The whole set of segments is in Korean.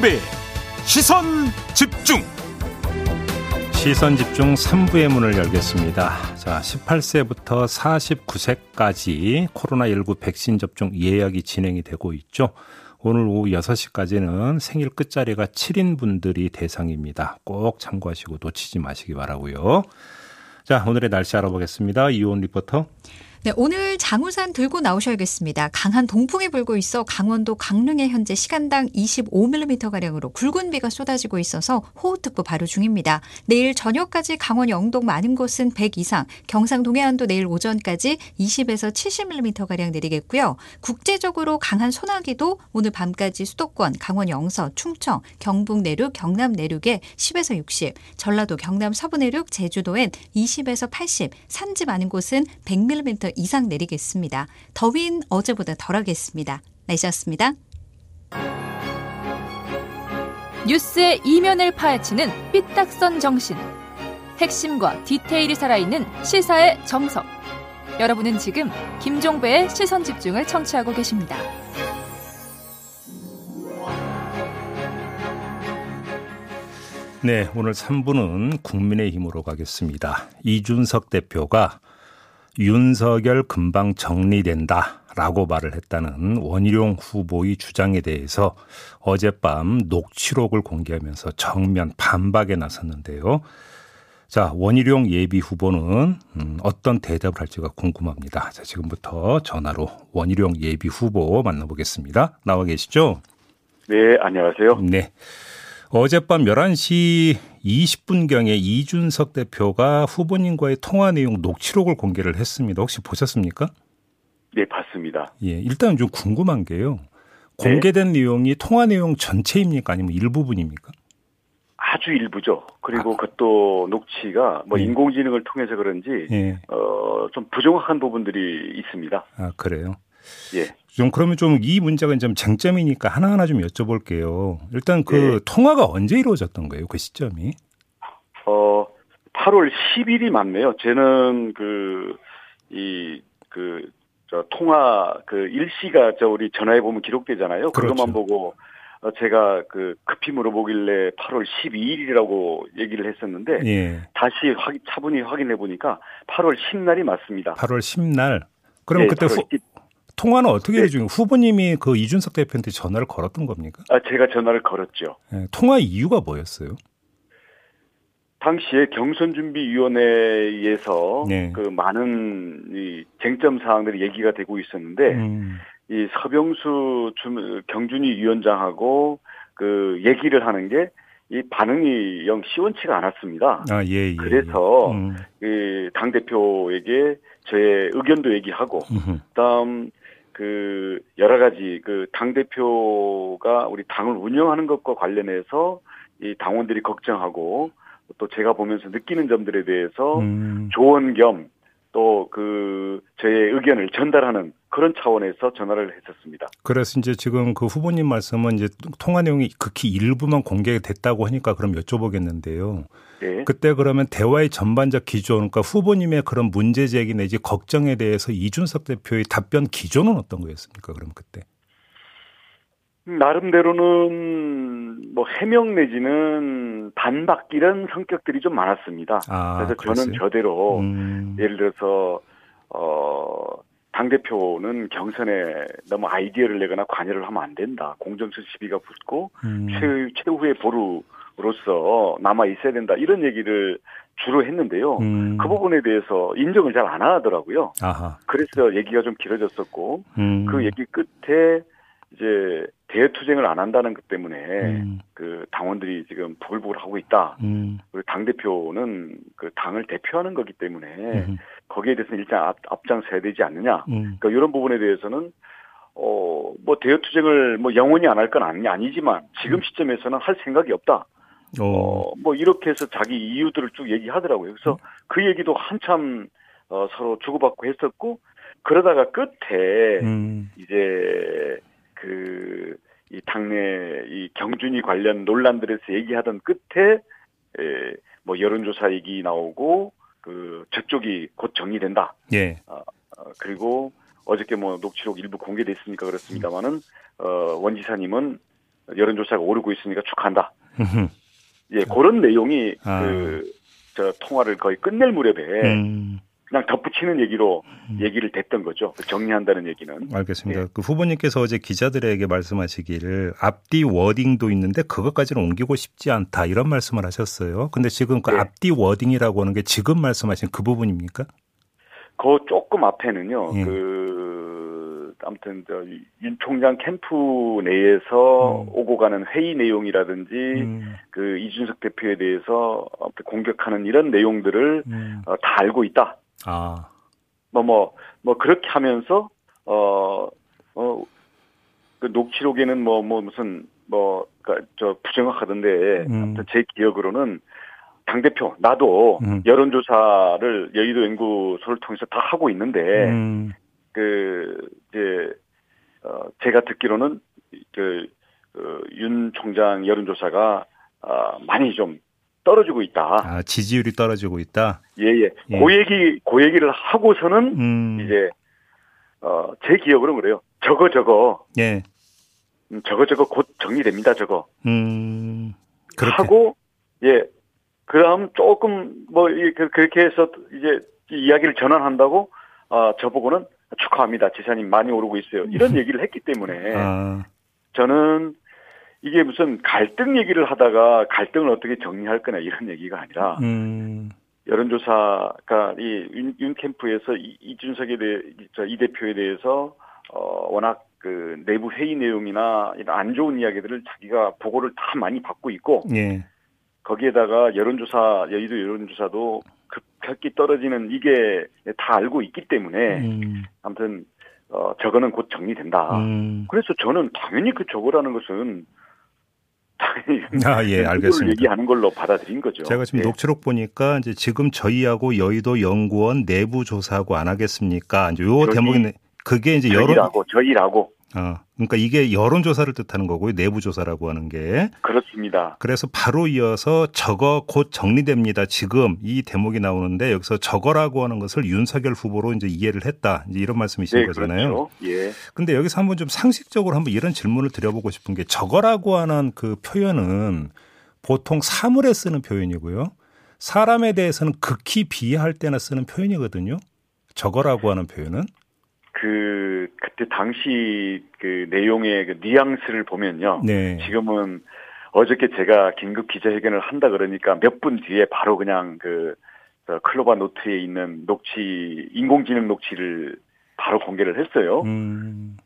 김종배 시선 집중 시선 집중 3부의 문을 열겠습니다. 자, 18세부터 49세까지 코로나19 백신 접종 예약이 진행이 되고 있죠. 오늘 오후 6시까지는 생일 끝자리가 7인 분들이 대상입니다. 꼭 참고하시고 놓치지 마시기 바라고요. 자, 오늘의 날씨 알아보겠습니다. 이온 리포터. 네, 오늘 장우산 들고 나오셔야겠습니다. 강한 동풍이 불고 있어 강원도 강릉에 현재 시간당 25mm가량으로 굵은 비가 쏟아지고 있어서 호우특보 발효 중입니다. 내일 저녁까지 강원 영동 많은 곳은 100 이상, 경상 동해안도 내일 오전까지 20에서 70mm가량 내리겠고요. 국제적으로 강한 소나기도 오늘 밤까지 수도권, 강원 영서, 충청, 경북 내륙, 경남 내륙에 10에서 60, 전라도 경남 서부 내륙, 제주도엔 20에서 80, 산지 많은 곳은 100mm 이상 내리겠습니다. 더위는 어제보다 덜하겠습니다. 날씨였습니다. 뉴스의 이면을 파헤치는 삐딱선 정신. 핵심과 디테일이 살아있는 시사의 정석. 여러분은 지금 김종배의 시선 집중을 청취하고 계십니다. 네, 오늘 3부는 국민의힘으로 가겠습니다. 이준석 대표가 윤석열 금방 정리된다. 라고 말을 했다는 원희룡 후보의 주장에 대해서 어젯밤 녹취록을 공개하면서 정면 반박에 나섰는데요. 자, 원희룡 예비 후보는 음, 어떤 대답을 할지가 궁금합니다. 자, 지금부터 전화로 원희룡 예비 후보 만나보겠습니다. 나와 계시죠? 네, 안녕하세요. 네. 어젯밤 11시 20분경에 이준석 대표가 후보님과의 통화 내용 녹취록을 공개를 했습니다. 혹시 보셨습니까? 네, 봤습니다. 예, 일단 좀 궁금한 게요. 공개된 네. 내용이 통화 내용 전체입니까? 아니면 일부분입니까? 아주 일부죠. 그리고 아. 그것도 녹취가 뭐 예. 인공지능을 통해서 그런지 예. 어, 좀 부정확한 부분들이 있습니다. 아, 그래요? 예. 좀 그러면 좀 이 문제가 좀 쟁점이니까 하나하나 좀 여쭤볼게요. 일단 그 네. 통화가 언제 이루어졌던 거예요? 그 시점이? 어, 8월 10일이 맞네요. 저는 그, 이, 그, 저 통화 그 일시가 저 우리 전화해 보면 기록되잖아요. 그렇죠. 그것만 보고 어, 제가 그 급히 물어보길래 8월 12일이라고 얘기를 했었는데 예. 다시 확, 차분히 확인해 보니까 8월 10날이 맞습니다. 8월 10날. 그럼 네, 그때 후, 통화는 어떻게 네. 되죠? 후보님이 그 이준석 대표한테 전화를 걸었던 겁니까? 아, 제가 전화를 걸었죠. 네, 통화 이유가 뭐였어요? 당시에 경선준비위원회에서 네. 그 많은 이 쟁점 사항들이 얘기가 되고 있었는데 음. 이 서병수 경준위 위원장하고 그 얘기를 하는 게 이 반응이 영 시원치가 않았습니다. 아, 예, 예. 그래서 음. 그당 대표에게 저의 의견도 얘기하고, 그다음 그 여러 가지 그 당 대표가 우리 당을 운영하는 것과 관련해서 이 당원들이 걱정하고 또 제가 보면서 느끼는 점들에 대해서 음. 조언 겸 또그 저의 의견을 전달하는 그런 차원에서 전화를 했었습니다. 그래서 이제 지금 그 후보님 말씀은 이제 통화 내용이 극히 일부만 공개됐다고 하니까 그럼 여쭤보겠는데요. 네. 그때 그러면 대화의 전반적 기존, 그러니까 후보님의 그런 문제 제기 내지 걱정에 대해서 이준석 대표의 답변 기조는 어떤 거였습니까? 그럼 그때? 나름대로는 뭐 해명 내지는 반박 이런 성격들이 좀 많았습니다. 아, 그래서 그랬어요? 저는 저대로 음. 예를 들어서 어. 당 대표는 경선에 너무 아이디어를 내거나 관여를 하면 안 된다. 공정성 시비가 붙고 음. 최, 최후의 보루 로서 남아 있어야 된다 이런 얘기를 주로 했는데요. 음. 그 부분에 대해서 인정을 잘 안 하더라고요. 아하. 그래서 얘기가 좀 길어졌었고 음. 그 얘기 끝에 이제 대투쟁을 안 한다는 것 때문에 음. 그 당원들이 지금 부글부글 하고 있다. 음. 그리고 당 대표는 그 당을 대표하는 거기 때문에 음. 거기에 대해서는 일단 앞, 앞장서야 되지 않느냐. 음. 그러니까 이런 부분에 대해서는 어 뭐 대투쟁을 뭐 영원히 안 할 건 아니 아니지만 지금 음. 시점에서는 할 생각이 없다. 어. 어, 뭐 이렇게 해서 자기 이유들을 쭉 얘기하더라고요. 그래서 음. 그 얘기도 한참 어, 서로 주고받고 했었고 그러다가 끝에 음. 이제 그 이 당내 이 경준이 관련 논란들에서 얘기하던 끝에 에, 뭐 여론조사 얘기 나오고 그 저쪽이 곧 정리된다. 예. 어, 어, 그리고 어저께 뭐 녹취록 일부 공개됐으니까 그렇습니다만은 어, 원 지사님은 여론조사가 오르고 있으니까 축하한다. 예, 그런 내용이 아. 그 저 통화를 거의 끝낼 무렵에 음. 그냥 덧붙이는 얘기로 음. 얘기를 됐던 거죠. 그 정리한다는 얘기는. 알겠습니다. 예. 그 후보님께서 어제 기자들에게 말씀하시기를 앞뒤 워딩도 있는데 그것까지는 옮기고 싶지 않다 이런 말씀을 하셨어요. 근데 지금 그 예. 앞뒤 워딩이라고 하는 게 지금 말씀하신 그 부분입니까? 그 조금 앞에는요. 예. 그 아무튼 저윤 총장 캠프 내에서 음. 오고 가는 회의 내용이라든지 음. 그 이준석 대표에 대해서 공격하는 이런 내용들을 음. 어, 다 알고 있다. 아. 뭐, 뭐, 뭐, 그렇게 하면서, 어, 어, 그 녹취록에는 뭐, 뭐, 무슨, 뭐, 그니까, 저, 부정확하던데, 음. 아무튼 제 기억으로는, 당대표, 나도 음. 여론조사를 여의도 연구소를 통해서 다 하고 있는데, 음. 그, 이제, 어, 제가 듣기로는, 그, 그 윤 총장 여론조사가, 어, 많이 좀 떨어지고 있다. 아, 지지율이 떨어지고 있다? 예, 예. 예. 그 얘기, 그 얘기를 하고서는, 음. 이제, 어, 제 기억으로는 그래요. 저거, 저거. 예. 음, 저거, 저거 곧 정리됩니다, 저거. 음. 그렇게. 하고, 예. 그 다음 조금, 뭐, 그, 그렇게 해서 이제 이야기를 전환한다고, 어, 저보고는 축하합니다. 재산이 많이 오르고 있어요. 이런 얘기를 했기 때문에, 아. 저는 이게 무슨 갈등 얘기를 하다가 갈등을 어떻게 정리할 거냐 이런 얘기가 아니라 음. 여론조사가 이윤 윤 캠프에서 이, 이준석에 대해 이 대표에 대해서 어 워낙 그 내부 회의 내용이나 이런 안 좋은 이야기들을 자기가 보고를 다 많이 받고 있고 예. 거기에다가 여론조사 여의도 여론조사도 급격히 떨어지는 이게 다 알고 있기 때문에 음. 아무튼 어 저거는 곧 정리된다. 음. 그래서 저는 당연히 그 저거라는 것은 아, 예, 알겠습니다. 얘기하는 걸로 받아들인 거죠. 제가 지금 예. 녹취록 보니까 이제 지금 저희하고 여의도 연구원 내부 조사하고 안 하겠습니까? 이제 요 대목이 그게 이제 여론 저희라고 저희라고 어, 그러니까 이게 여론 조사를 뜻하는 거고요. 내부 조사라고 하는 게. 그렇습니다. 그래서 바로 이어서 저거 곧 정리됩니다. 지금 이 대목이 나오는데 여기서 저거라고 하는 것을 윤석열 후보로 이제 이해를 했다. 이제 이런 말씀이신 네, 거잖아요. 그렇죠. 예. 근데 여기서 한번 좀 상식적으로 한번 이런 질문을 드려보고 싶은 게 저거라고 하는 그 표현은 보통 사물에 쓰는 표현이고요. 사람에 대해서는 극히 비하할 때나 쓰는 표현이거든요. 저거라고 하는 표현은. 그 그때 당시 그 내용의 그 뉘앙스를 보면요. 네. 지금은 어저께 제가 긴급 기자회견을 한다 그러니까 몇 분 뒤에 바로 그냥 그 클로바 노트에 있는 녹취 인공지능 녹취를 바로 공개를 했어요. 음.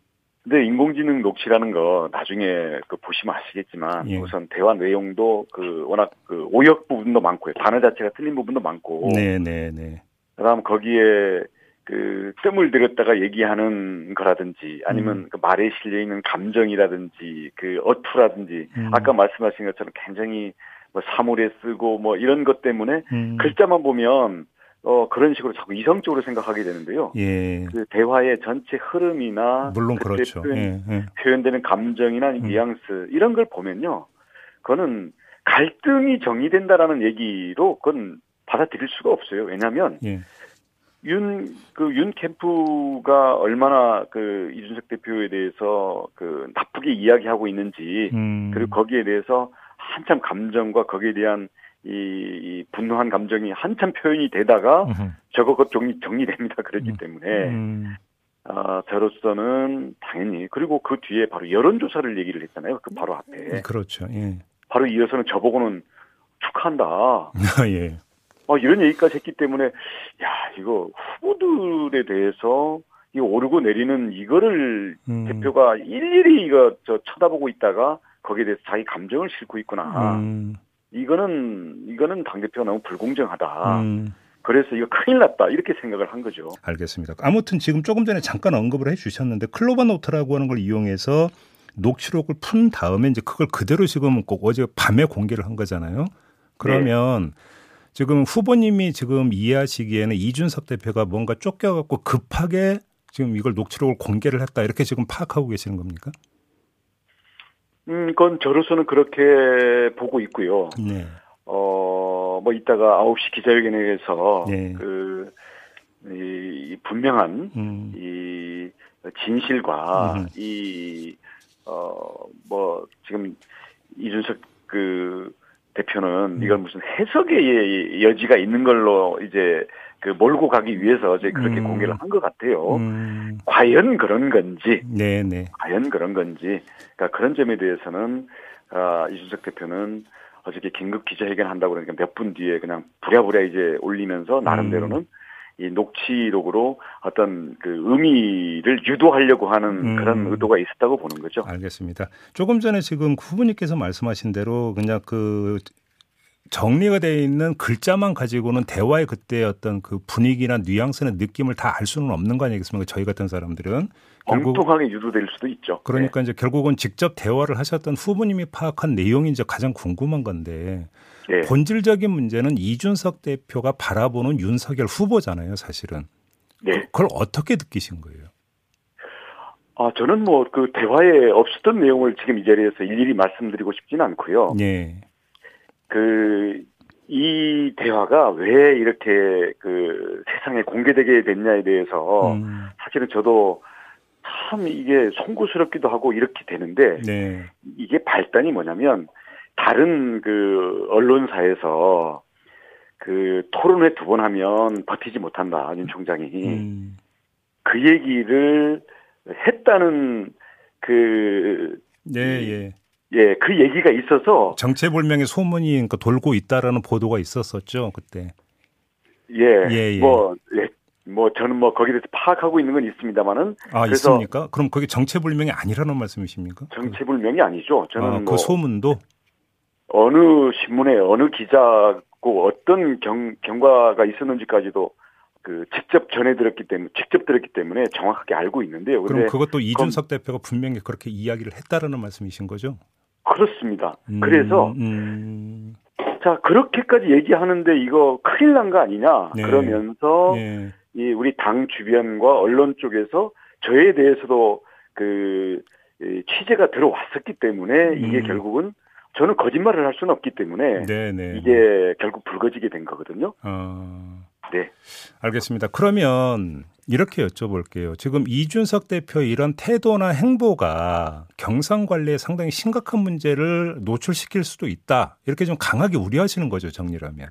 근데 인공지능 녹취라는 거 나중에 그 보시면 아시겠지만 예. 우선 대화 내용도 그 워낙 그 오역 부분도 많고요. 단어 자체가 틀린 부분도 많고. 네네네. 네, 네. 그다음 거기에 그 뜸을 들였다가 얘기하는 거라든지 아니면 음. 그 말에 실려 있는 감정이라든지 그 어투라든지 음. 아까 말씀하신 것처럼 굉장히 뭐 사물에 쓰고 뭐 이런 것 때문에 음. 글자만 보면 어 그런 식으로 자꾸 이성적으로 생각하게 되는데요. 예. 그 대화의 전체 흐름이나 물론 그렇죠. 표현, 예, 예. 표현되는 감정이나 음. 뉘앙스 이런 걸 보면요. 그거는 갈등이 정리된다라는 얘기로 그건 받아들일 수가 없어요. 왜냐하면 예. 윤, 그, 윤 캠프가 얼마나 그 이준석 대표에 대해서 그 나쁘게 이야기하고 있는지, 음. 그리고 거기에 대해서 한참 감정과 거기에 대한 이, 이 분노한 감정이 한참 표현이 되다가 음흠. 저거 곧 정리, 정리됩니다. 그렇기 음. 때문에, 음. 아, 저로서는 당연히, 그리고 그 뒤에 바로 여론조사를 얘기를 했잖아요. 그 바로 앞에. 그렇죠. 예. 바로 이어서는 저보고는 축하한다. 예. 어, 이런 얘기까지 했기 때문에, 야, 이거 후보들에 대해서 이 오르고 내리는 이거를 음. 대표가 일일이 이거 저 쳐다보고 있다가 거기에 대해서 자기 감정을 싣고 있구나. 음. 이거는, 이거는 당 대표가 너무 불공정하다. 음. 그래서 이거 큰일 났다. 이렇게 생각을 한 거죠. 알겠습니다. 아무튼 지금 조금 전에 잠깐 언급을 해 주셨는데 클로바 노트라고 하는 걸 이용해서 녹취록을 푼 다음에 이제 그걸 그대로 지금 꼭 어제 밤에 공개를 한 거잖아요. 그러면 네. 지금 후보님이 지금 이해하시기에는 이준석 대표가 뭔가 쫓겨갖고 급하게 지금 이걸 녹취록을 공개를 했다 이렇게 지금 파악하고 계시는 겁니까? 음, 그건 저로서는 그렇게 보고 있고요. 네. 어, 뭐 이따가 9시 기자회견에서 네. 그, 이, 분명한 음. 이 진실과 음. 이 어, 뭐, 지금 이준석 그 대표는 음. 이걸 무슨 해석의 여지가 있는 걸로 이제 그 몰고 가기 위해서 이제 그렇게 음. 공개를 한 것 같아요. 음. 과연 그런 건지, 네네. 네. 과연 그런 건지, 그러니까 그런 점에 대해서는 아, 이준석 대표는 어저께 긴급 기자회견 한다고 그러니까 몇 분 뒤에 그냥 부랴부랴 이제 올리면서 나름대로는 음. 이 녹취록으로 어떤 그 의미를 유도하려고 하는 음. 그런 의도가 있었다고 보는 거죠. 알겠습니다. 조금 전에 지금 후보님께서 말씀하신 대로 그냥 그 정리가 되어 있는 글자만 가지고는 대화의 그때 어떤 그 분위기나 뉘앙스나 느낌을 다 알 수는 없는 거 아니겠습니까? 저희 같은 사람들은 엉뚱하게 유도될 수도 있죠. 그러니까 네. 이제 결국은 직접 대화를 하셨던 후보님이 파악한 내용이 이제 가장 궁금한 건데 네. 본질적인 문제는 이준석 대표가 바라보는 윤석열 후보잖아요, 사실은. 네. 그걸 어떻게 느끼신 거예요? 아, 저는 뭐 그 대화에 없었던 내용을 지금 이 자리에서 일일이 말씀드리고 싶지는 않고요. 네. 그이 대화가 왜 이렇게 그 세상에 공개되게 됐냐에 대해서 음. 사실은 저도 참 이게 송구스럽기도 하고 이렇게 되는데 네. 이게 발단이 뭐냐면 다른 그 언론사에서 그 토론회 두 번 하면 버티지 못한다 안 총장이 음. 그 얘기를 했다는 그 네, 예. 예, 그 얘기가 있어서 정체불명의 소문이 그러니까 돌고 있다라는 보도가 있었었죠 그때. 예, 예, 예. 뭐, 예, 뭐 저는 뭐 거기에 대해서 파악하고 있는 건 있습니다만은. 아 있습니까? 그럼 그게 정체불명이 아니라는 말씀이십니까? 정체불명이 아니죠. 저는 아, 그 뭐 소문도 어느 신문에 어느 기자고 어떤 경, 경과가 있었는지까지도 그 직접 전해 들었기 때문에 직접 들었기 때문에 정확하게 알고 있는데요. 그럼 그것도 이준석 대표가 분명히 그렇게 이야기를 했다라는 말씀이신 거죠? 그렇습니다. 음, 그래서 음. 자 그렇게까지 얘기하는데 이거 큰일 난 거 아니냐 네. 그러면서 네. 이 우리 당 주변과 언론 쪽에서 저에 대해서도 그 취재가 들어왔었기 때문에 이게 음. 결국은 저는 거짓말을 할 수는 없기 때문에 네네. 네. 이게 결국 불거지게 된 거거든요. 어... 네. 알겠습니다. 그러면 이렇게 여쭤볼게요. 지금 이준석 대표의 이런 태도나 행보가 경상 관리에 상당히 심각한 문제를 노출시킬 수도 있다. 이렇게 좀 강하게 우려하시는 거죠, 정리라면.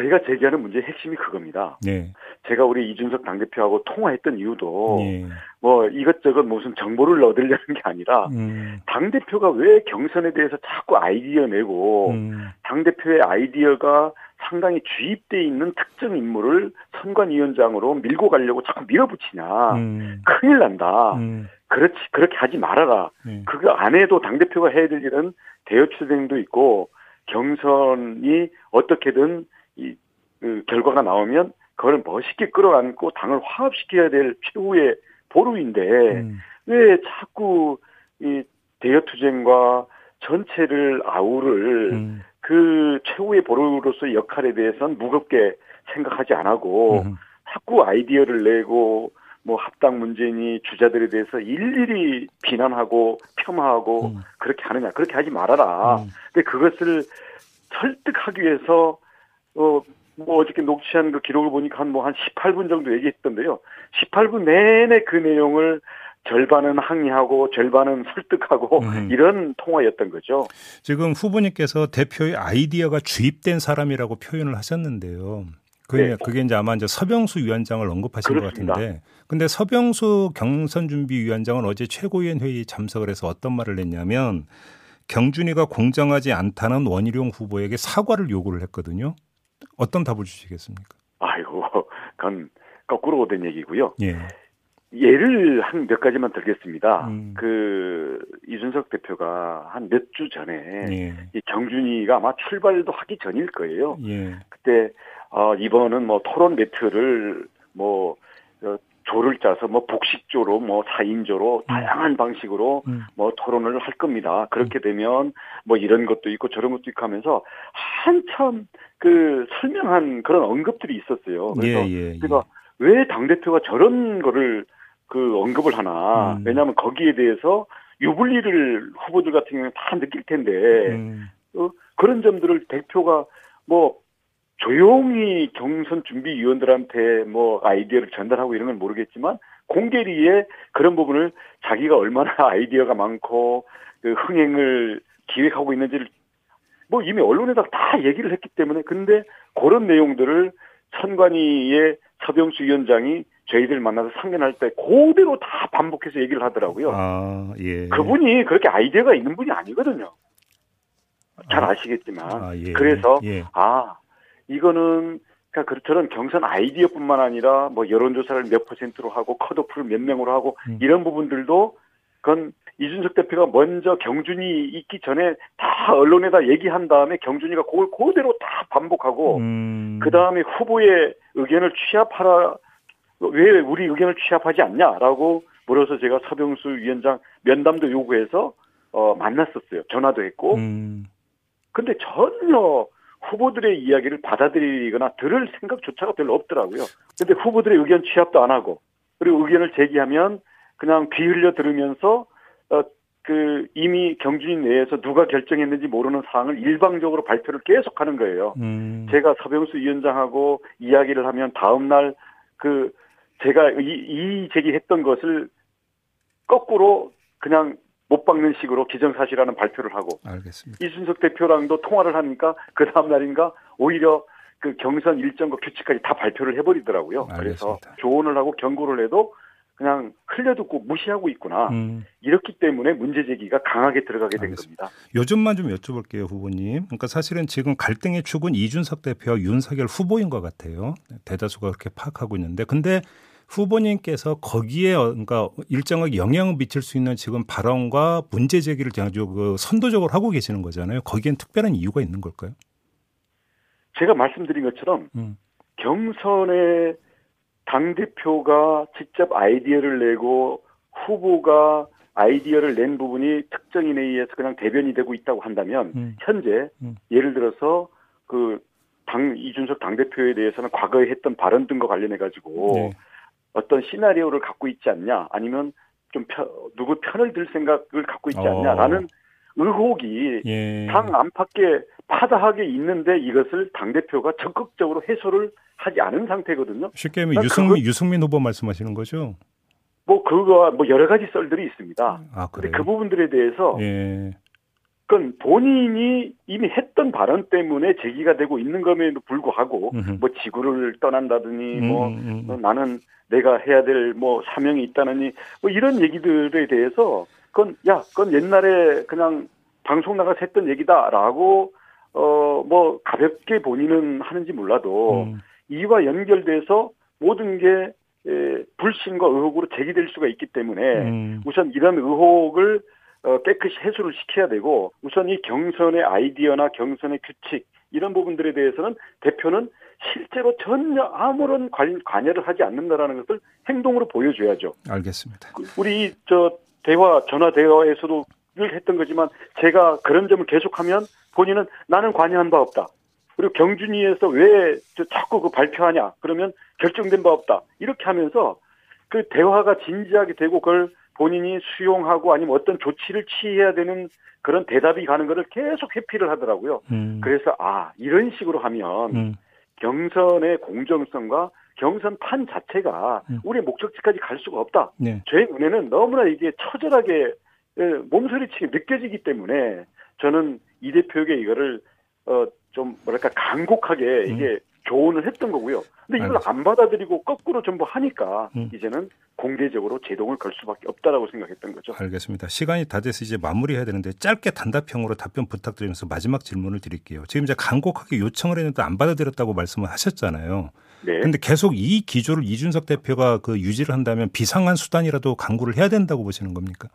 저희가 제기하는 문제의 핵심이 그겁니다. 네. 제가 우리 이준석 당대표하고 통화했던 이유도 네. 뭐 이것저것 무슨 정보를 얻으려는 게 아니라 음. 당대표가 왜 경선에 대해서 자꾸 아이디어 내고 음. 당대표의 아이디어가 상당히 주입돼 있는 특정 인물을 선관위원장으로 밀고 가려고 자꾸 밀어붙이냐. 음. 큰일 난다. 음. 그렇지, 그렇게 하지 말아라. 네. 그거 안 해도 당대표가 해야 될 일은 대여추대도 있고 경선이 어떻게든 이 그 결과가 나오면 그걸 멋있게 끌어안고 당을 화합시켜야 될 최후의 보루인데 음. 왜 자꾸 이 대여투쟁과 전체를 아우를 음. 그 최후의 보루로서의 역할에 대해서는 무겁게 생각하지 않고 음. 자꾸 아이디어를 내고 뭐 합당 문제니 주자들에 대해서 일일이 비난하고 폄하하고 음. 그렇게 하느냐 그렇게 하지 말아라. 음. 근데 그것을 설득하기 위해서 어, 뭐 어저께 녹취한 그 기록을 보니까 한 뭐 한 18분 정도 얘기했던데요. 18분 내내 그 내용을 절반은 항의하고 절반은 설득하고 음. 이런 통화였던 거죠. 지금 후보님께서 대표의 아이디어가 주입된 사람이라고 표현을 하셨는데요. 그게, 네. 그게 이제 아마 이제 서병수 위원장을 언급하신 그렇습니다. 것 같은데, 근데 서병수 경선준비위원장은 어제 최고위원 회의 참석을 해서 어떤 말을 했냐면 경준이가 공정하지 않다는 원희룡 후보에게 사과를 요구를 했거든요. 어떤 답을 주시겠습니까? 아이고, 그건 거꾸로 된 얘기고요. 예. 예를 한 몇 가지만 들겠습니다. 음. 그 이준석 대표가 한 몇 주 전에 예. 이 경준이가 아마 출발도 하기 전일 거예요. 예. 그때 어 이번은 뭐 토론 매트를 뭐 어, 조를 짜서 뭐 복식조로 뭐 4인조로 음. 다양한 방식으로 음. 뭐 토론을 할 겁니다. 그렇게 음. 되면 뭐 이런 것도 있고 저런 것도 있고 하면서 한참 그 설명한 그런 언급들이 있었어요. 그래서 예, 예, 예. 그러니까 왜 당대표가 저런 거를 그 언급을 하나. 음. 왜냐하면 거기에 대해서 유불리를 후보들 같은 경우는 다 느낄 텐데 음. 어, 그런 점들을 대표가 뭐 조용히 경선 준비위원들한테 뭐 아이디어를 전달하고 이런 건 모르겠지만 공개리에 그런 부분을 자기가 얼마나 아이디어가 많고 그 흥행을 기획하고 있는지를 뭐 이미 언론에다 다 얘기를 했기 때문에 근데 그런 내용들을 선관위의 서병수 위원장이 저희들 만나서 상견할 때 그대로 다 반복해서 얘기를 하더라고요. 아, 예. 그분이 그렇게 아이디어가 있는 분이 아니거든요. 잘 아, 아시겠지만. 아, 예. 그래서 예. 아 이거는 그러니까 저런 경선 아이디어뿐만 아니라 뭐 여론조사를 몇 퍼센트로 하고 컷오프를 몇 명으로 하고 음. 이런 부분들도 그건 이준석 대표가 먼저 경준이 있기 전에 다 언론에다 얘기한 다음에 경준이가 그걸 그대로 다 반복하고 음. 그 다음에 후보의 의견을 취합하라 왜 우리 의견을 취합하지 않냐라고 물어서 제가 서병수 위원장 면담도 요구해서 어 만났었어요 전화도 했고 음. 근데 전혀 후보들의 이야기를 받아들이거나 들을 생각조차가 별로 없더라고요. 근데 후보들의 의견 취합도 안 하고 그리고 의견을 제기하면 그냥 귀 흘려 들으면서 어, 그 이미 경준이 내에서 누가 결정했는지 모르는 사항을 일방적으로 발표를 계속하는 거예요. 음. 제가 서병수 위원장하고 이야기를 하면 다음 날 그 제가 이, 이 제기했던 것을 거꾸로 그냥 못 박는 식으로 기정사실하는 발표를 하고 알겠습니다. 이순석 대표랑도 통화를 하니까 그 다음 날인가 오히려 그 경선 일정과 규칙까지 다 발표를 해버리더라고요. 알겠습니다. 그래서 조언을 하고 경고를 해도 그냥 흘려듣고 무시하고 있구나. 음. 이렇기 때문에 문제 제기가 강하게 들어가게 된 알겠습니다. 겁니다. 요즘만 좀 여쭤볼게요, 후보님. 그러니까 사실은 지금 갈등의 축은 이준석 대표와 윤석열 후보인 것 같아요. 대다수가 그렇게 파악하고 있는데, 근데 후보님께서 거기에 어, 그러니까 일정하게 영향을 미칠 수 있는 지금 발언과 문제 제기를 아주 그 선도적으로 하고 계시는 거잖아요. 거기엔 특별한 이유가 있는 걸까요? 제가 말씀드린 것처럼 음. 경선에 당 대표가 직접 아이디어를 내고 후보가 아이디어를 낸 부분이 특정인에 의해서 그냥 대변이 되고 있다고 한다면 음. 현재 음. 예를 들어서 그 당 이준석 당 대표에 대해서는 과거에 했던 발언 등과 관련해 가지고 네. 어떤 시나리오를 갖고 있지 않냐 아니면 좀 편, 누구 편을 들 생각을 갖고 있지 않냐라는 어. 의혹이 예. 당 안팎에 파다하게 있는데 이것을 당 대표가 적극적으로 해소를 하지 않은 상태거든요. 쉽게 하면 그러니까 유승민, 유승민 후보 말씀하시는 거죠? 뭐 그거 뭐 여러 가지 썰들이 있습니다. 아, 그런데 그 부분들에 대해서 예. 그건 본인이 이미 했던 발언 때문에 제기가 되고 있는 것에도 불구하고 음흠. 뭐 지구를 떠난다더니 뭐 음, 음, 뭐 나는 내가 해야 될 뭐 사명이 있다느니 뭐 이런 얘기들에 대해서 그건 야 그건 옛날에 그냥 방송 나가서 했던 얘기다라고 어 뭐 가볍게 본인은 하는지 몰라도 음. 이와 연결돼서 모든 게 에, 불신과 의혹으로 제기될 수가 있기 때문에 음. 우선 이런 의혹을 어, 깨끗이 해소를 시켜야 되고 우선 이 경선의 아이디어나 경선의 규칙 이런 부분들에 대해서는 대표는 실제로 전혀 아무런 관, 관여를 하지 않는다라는 것을 행동으로 보여줘야죠. 알겠습니다. 우리 저 대화 전화 대화에서도 늘 했던 거지만 제가 그런 점을 계속하면 본인은 나는 관여한 바 없다. 그리고 경준위에서 왜 자꾸 그 발표하냐? 그러면 결정된 바 없다. 이렇게 하면서 그 대화가 진지하게 되고 그걸 본인이 수용하고 아니면 어떤 조치를 취해야 되는 그런 대답이 가는 것을 계속 회피를 하더라고요. 음. 그래서 아 이런 식으로 하면 음. 경선의 공정성과 경선 판 자체가 음. 우리의 목적지까지 갈 수가 없다. 네. 제 눈에는 너무나 이게 처절하게 예, 몸소리치게 느껴지기 때문에 저는 이 대표에게 이거를 어 좀 뭐랄까 간곡하게 이게 음. 조언을 했던 거고요. 근데 이걸. 안 받아들이고 거꾸로 전부 하니까 음. 이제는 공개적으로 제동을 걸 수밖에 없다라고 생각했던 거죠. 알겠습니다. 시간이 다 돼서 이제 마무리해야 되는데 짧게 단답형으로 답변 부탁드리면서 마지막 질문을 드릴게요. 지금 이제 간곡하게 요청을 했는데 안 받아들였다고 말씀을 하셨잖아요. 네. 근데 계속 이 기조를 이준석 대표가 그 유지를 한다면 비상한 수단이라도 강구를 해야 된다고 보시는 겁니까?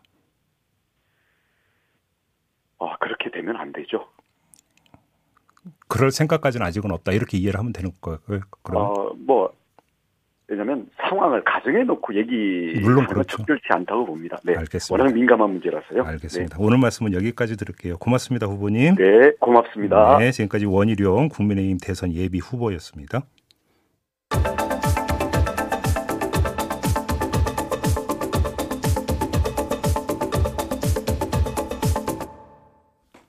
아, 그렇게 되면 안 되죠. 그럴 생각까지는 아직은 없다 이렇게 이해를 하면 되는 거예요. 그럼 어, 뭐 왜냐하면 상황을 가정해 놓고 얘기 물론 그렇죠. 적절치 않다고 봅니다. 네, 알겠습니다. 워낙 민감한 문제라서요. 알겠습니다. 네. 오늘 말씀은 여기까지 들을게요. 고맙습니다, 후보님. 네, 고맙습니다. 네, 지금까지 원희룡 국민의힘 대선 예비 후보였습니다.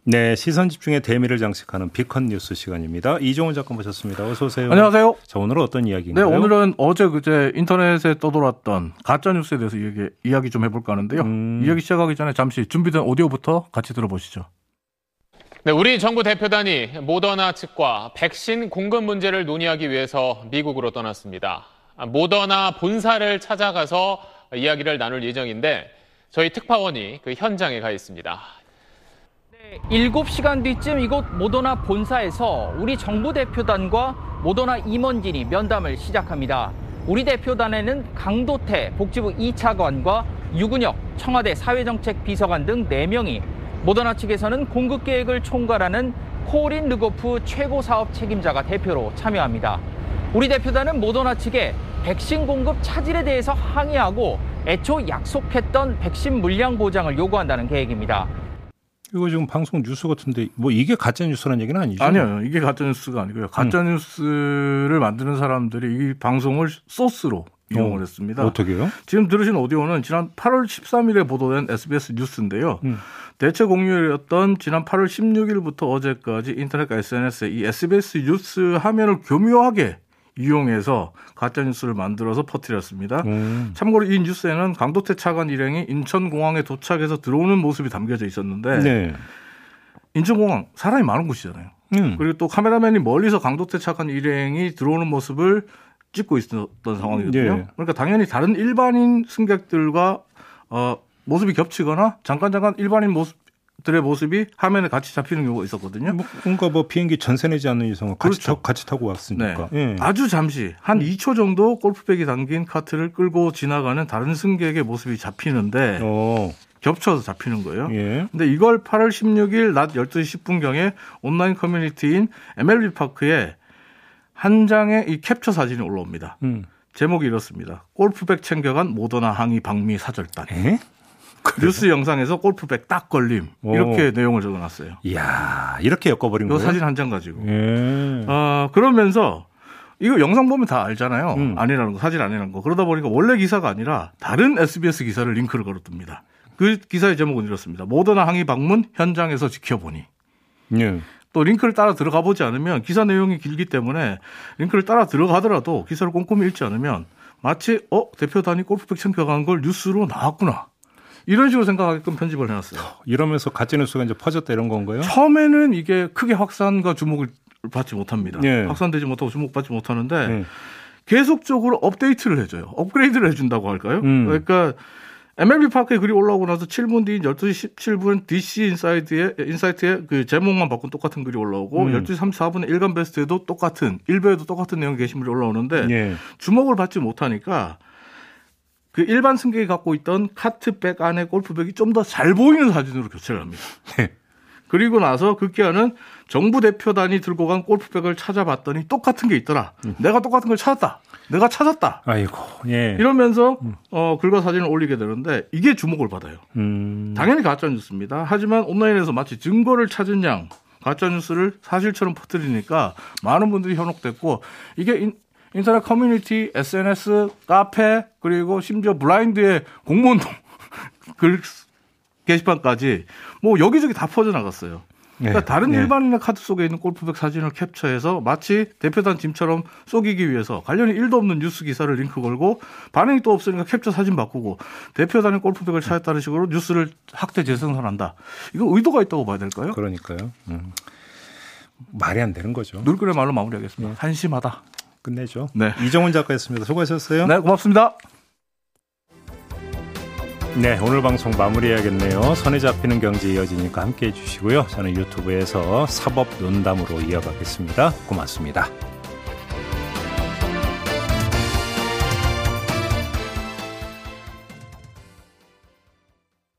네, 시선 집중의 대미를 장식하는 비컨 뉴스 시간입니다. 이종훈 작가 모셨습니다. 어서 오세요. 안녕하세요. 자, 오늘은 어떤 이야기인가요? 네, 오늘은 어제 그제 인터넷에 떠돌았던 가짜 뉴스에 대해서 이야기, 이야기 좀 해볼까 하는데요. 음... 이야기 시작하기 전에 잠시 준비된 오디오부터 같이 들어보시죠. 네, 우리 정부 대표단이 모더나 측과 백신 공급 문제를 논의하기 위해서 미국으로 떠났습니다. 모더나 본사를 찾아가서 이야기를 나눌 예정인데 저희 특파원이 그 현장에 가 있습니다. 7시간 뒤쯤 이곳 모더나 본사에서 우리 정부 대표단과 모더나 임원진이 면담을 시작합니다. 우리 대표단에는 강도태 복지부 2차관과 유근혁 청와대 사회정책 비서관 등 4명이 모더나 측에서는 공급 계획을 총괄하는 코린 르고프 최고 사업 책임자가 대표로 참여합니다. 우리 대표단은 모더나 측에 백신 공급 차질에 대해서 항의하고 애초 약속했던 백신 물량 보장을 요구한다는 계획입니다. 이거 지금 방송 뉴스 같은데 뭐 이게 가짜 뉴스라는 얘기는 아니죠? 아니요, 이게 가짜 뉴스가 아니고요. 가짜 음. 뉴스를 만드는 사람들이 이 방송을 소스로 이용을 어, 했습니다. 어떻게요? 지금 들으신 오디오는 지난 8월 13일에 보도된 SBS 뉴스인데요. 음. 대체 공휴일이었던 지난 8월 16일부터 어제까지 인터넷과 SNS에 이 SBS 뉴스 화면을 교묘하게 이용해서 가짜 뉴스를 만들어서 퍼뜨렸습니다. 음. 참고로 이 뉴스에는 강도태 차관 일행이 인천공항에 도착해서 들어오는 모습이 담겨져 있었는데 네. 인천공항 사람이 많은 곳이잖아요. 음. 그리고 또 카메라맨이 멀리서 강도태 차관 일행이 들어오는 모습을 찍고 있었던 상황이거든요. 네. 그러니까 당연히 다른 일반인 승객들과 어, 모습이 겹치거나 잠깐 잠깐 일반인 모습 들의 모습이 화면에 같이 잡히는 경우가 있었거든요. 뭐, 뭔가 뭐 비행기 전세 내지 않는 이상 같이, 그렇죠. 같이 타고 왔으니까. 네. 예. 아주 잠시 한 음. 2초 정도 골프백이 담긴 카트를 끌고 지나가는 다른 승객의 모습이 잡히는데 어. 겹쳐서 잡히는 거예요. 예. 근데 이걸 8월 16일 낮 12시 10분경에 온라인 커뮤니티인 MLB 파크에 한 장의 이 캡처 사진이 올라옵니다. 음. 제목이 이렇습니다. 골프백 챙겨간 모더나 항의 방미 사절단. 에? 뉴스 영상에서 골프백 딱 걸림 이렇게 오. 내용을 적어놨어요. 이야 이렇게 엮어버린 거예요? 사진 한 장 가지고. 예. 어, 그러면서 이거 영상 보면 다 알잖아요. 음. 아니라는 거, 사진 아니라는 거. 그러다 보니까 원래 기사가 아니라 다른 SBS 기사를 링크를 걸어둡니다. 그 기사의 제목은 이렇습니다. 모더나 항의 방문 현장에서 지켜보니. 예. 또 링크를 따라 들어가 보지 않으면 기사 내용이 길기 때문에 링크를 따라 들어가더라도 기사를 꼼꼼히 읽지 않으면 마치 어 대표단이 골프백 챙겨간 걸 뉴스로 나왔구나. 이런 식으로 생각하게끔 편집을 해놨어요. 이러면서 가짜뉴스가 이제 퍼졌다 이런 건가요? 처음에는 이게 크게 확산과 주목을 받지 못합니다. 네. 확산되지 못하고 주목받지 못하는데 네. 계속적으로 업데이트를 해줘요. 업그레이드를 해준다고 할까요? 음. 그러니까 MLB 파크에 글이 올라오고 나서 7분 뒤인 12시 17분 DC 인사이드에, 인사이드에 그 제목만 바꾼 똑같은 글이 올라오고 음. 12시 34분에 일간 베스트에도 똑같은, 일베에도 똑같은 내용 게시물이 올라오는데 예. 주목을 받지 못하니까 그 일반 승객이 갖고 있던 카트백 안에 골프백이 좀 더 잘 보이는 사진으로 교체를 합니다. 네. 그리고 나서 급기야는 정부 대표단이 들고 간 골프백을 찾아봤더니 똑같은 게 있더라. 음. 내가 똑같은 걸 찾았다. 내가 찾았다. 아이고, 예. 이러면서 음. 어 글과 사진을 올리게 되는데 이게 주목을 받아요. 음. 당연히 가짜 뉴스입니다. 하지만 온라인에서 마치 증거를 찾은 양 가짜 뉴스를 사실처럼 퍼뜨리니까 많은 분들이 현혹됐고 이게 인터넷 커뮤니티, SNS, 카페 그리고 심지어 블라인드의 공무원 글 게시판까지 뭐 여기저기 다 퍼져나갔어요. 그러니까 네, 다른 네. 일반인의 카드 속에 있는 골프백 사진을 캡처해서 마치 대표단 짐처럼 속이기 위해서 관련이 1도 없는 뉴스 기사를 링크 걸고 반응이 또 없으니까 캡처 사진 바꾸고 대표단의 골프백을 찾았다는 식으로 뉴스를 학대 재생산한다. 이건 의도가 있다고 봐야 될까요? 그러니까요. 음. 말이 안 되는 거죠. 놀그의 말로 마무리하겠습니다. 네. 한심하다. 끝내죠. 네. 이정훈 작가였습니다. 수고하셨어요. 네, 고맙습니다. 네, 오늘 방송 마무리해야겠네요. 선에 잡히는 경제 이어지니까 함께 해주시고요. 저는 유튜브에서 사법 논담으로 이어가겠습니다. 고맙습니다.